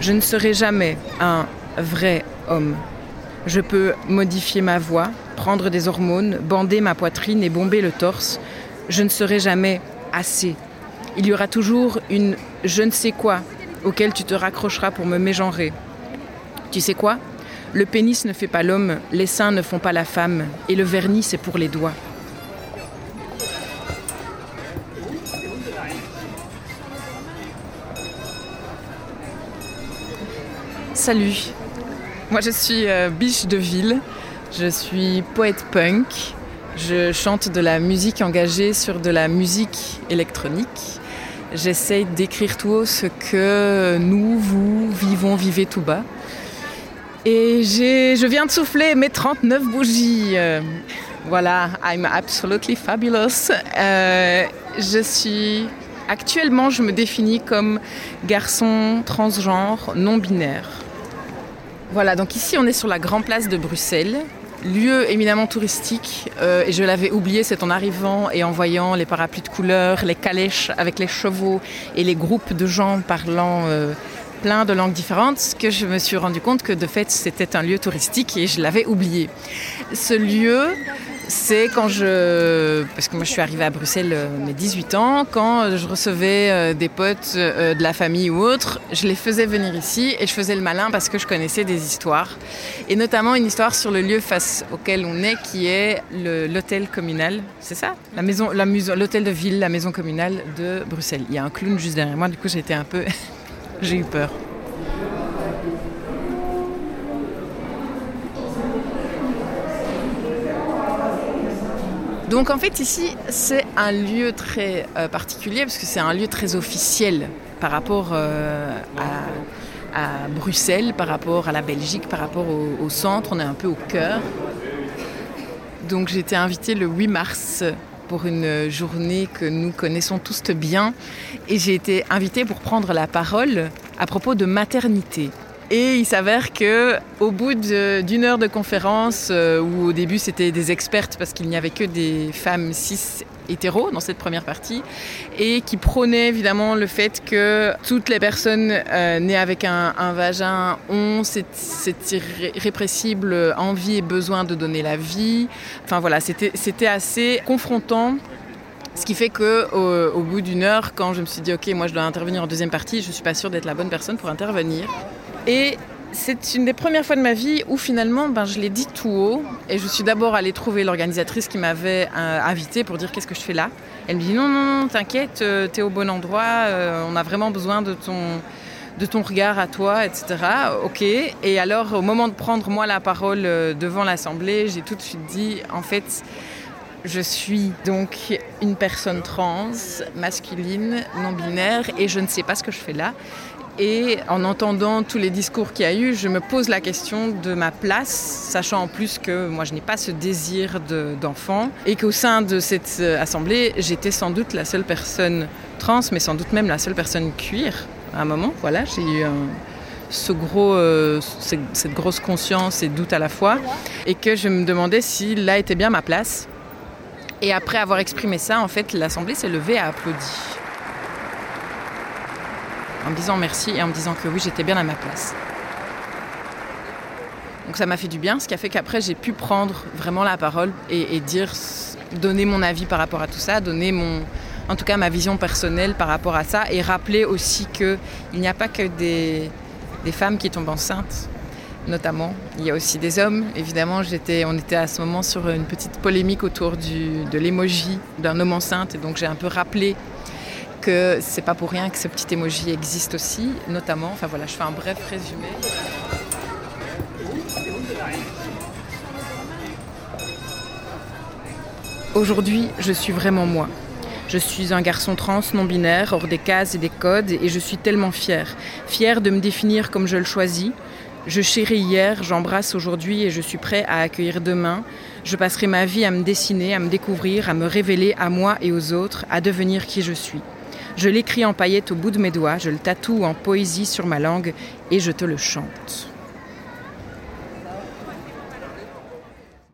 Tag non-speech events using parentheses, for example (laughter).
Je ne serai jamais un vrai homme. Je peux modifier ma voix, prendre des hormones, bander ma poitrine et bomber le torse. Je ne serai jamais assez. Il y aura toujours une je ne sais quoi auquel tu te raccrocheras pour me mégenrer. Tu sais quoi? Le pénis ne fait pas l'homme, les seins ne font pas la femme, et le vernis c'est pour les doigts. Salut, moi je suis euh, Biche de Ville, je suis poète punk, je chante de la musique engagée sur de la musique électronique. J'essaye d'écrire tout haut ce que nous, vous, vivons, vivez tout bas. Et je viens de souffler mes 39 bougies. Euh, voilà, I'm absolutely fabulous. Euh, je suis actuellement, je me définis comme garçon transgenre non binaire. Voilà, donc ici on est sur la Grande Place de Bruxelles, lieu éminemment touristique. Euh, et je l'avais oublié, c'est en arrivant et en voyant les parapluies de couleurs, les calèches avec les chevaux et les groupes de gens parlant euh, plein de langues différentes que je me suis rendu compte que de fait c'était un lieu touristique et je l'avais oublié. Ce lieu, c'est quand je. Parce que moi je suis arrivée à Bruxelles euh, mes 18 ans, quand je recevais euh, des potes euh, de la famille ou autres, je les faisais venir ici et je faisais le malin parce que je connaissais des histoires. Et notamment une histoire sur le lieu face auquel on est, qui est l'hôtel communal. C'est ça? La maison, l'hôtel de ville, la maison communale de Bruxelles. Il y a un clown juste derrière moi, du coup j'étais un peu. (laughs) j'ai eu peur. Donc en fait ici c'est un lieu très euh, particulier parce que c'est un lieu très officiel par rapport euh, à, Bruxelles, par rapport à la Belgique, par rapport au, centre, on est un peu au cœur. Donc j'ai été invitée le 8 mars pour une journée que nous connaissons tous bien et j'ai été invitée pour prendre la parole à propos de maternité. Et il s'avère que au bout d'une heure de conférence, euh, où au début c'était des expertes parce qu'il n'y avait que des femmes cis hétéros dans cette première partie, et qui prônaient évidemment le fait que toutes les personnes euh, nées avec un, vagin ont cette, cette, irrépressible envie et besoin de donner la vie. Enfin voilà, c'était assez confrontant ce qui fait que au, bout d'une heure, quand je me suis dit ok, moi je dois intervenir en deuxième partie, je suis pas sûre d'être la bonne personne pour intervenir. Et c'est une des premières fois de ma vie où finalement ben, je l'ai dit tout haut. Et je suis d'abord allée trouver l'organisatrice qui m'avait euh, invitée pour dire qu'est-ce que je fais là? Elle me dit non, non, non, t'inquiète, euh, t'es au bon endroit, euh, on a vraiment besoin de ton, de ton regard à toi, etc. Ok. Et alors, au moment de prendre moi la parole devant l'Assemblée, j'ai tout de suite dit en fait, je suis donc une personne trans, masculine, non binaire, et je ne sais pas ce que je fais là. Et en entendant tous les discours qu'il y a eu, je me pose la question de ma place, sachant en plus que moi je n'ai pas ce désir d'enfant et qu'au sein de cette euh, assemblée, j'étais sans doute la seule personne trans, mais sans doute même la seule personne cuir à un moment. Voilà, j'ai eu ce gros, euh, cette grosse conscience et doute à la fois, et que je me demandais si là était bien ma place. Et après avoir exprimé ça, en fait, l'Assemblée s'est levée et a applaudi en me disant merci et en me disant que oui, j'étais bien à ma place. Donc ça m'a fait du bien, ce qui a fait qu'après j'ai pu prendre vraiment la parole et, dire, donner mon avis par rapport à tout ça, donner mon, en tout cas ma vision personnelle par rapport à ça et rappeler aussi qu'il n'y a pas que des, femmes qui tombent enceintes, notamment. Il y a aussi des hommes. Évidemment, on était à ce moment sur une petite polémique autour de l'émoji d'un homme enceinte donc j'ai un peu rappelé que c'est pas pour rien que ce petit emoji existe aussi, notamment. Enfin voilà, je fais un bref résumé. Aujourd'hui, je suis vraiment moi. Je suis un garçon trans non binaire, hors des cases et des codes, et je suis tellement fière. Fière de me définir comme je le choisis. Je chéris hier, j'embrasse aujourd'hui et je suis prêt à accueillir demain. Je passerai ma vie à me dessiner, à me découvrir, à me révéler à moi et aux autres, à devenir qui je suis. Je l'écris en paillettes au bout de mes doigts, je le tatoue en poésie sur ma langue et je te le chante.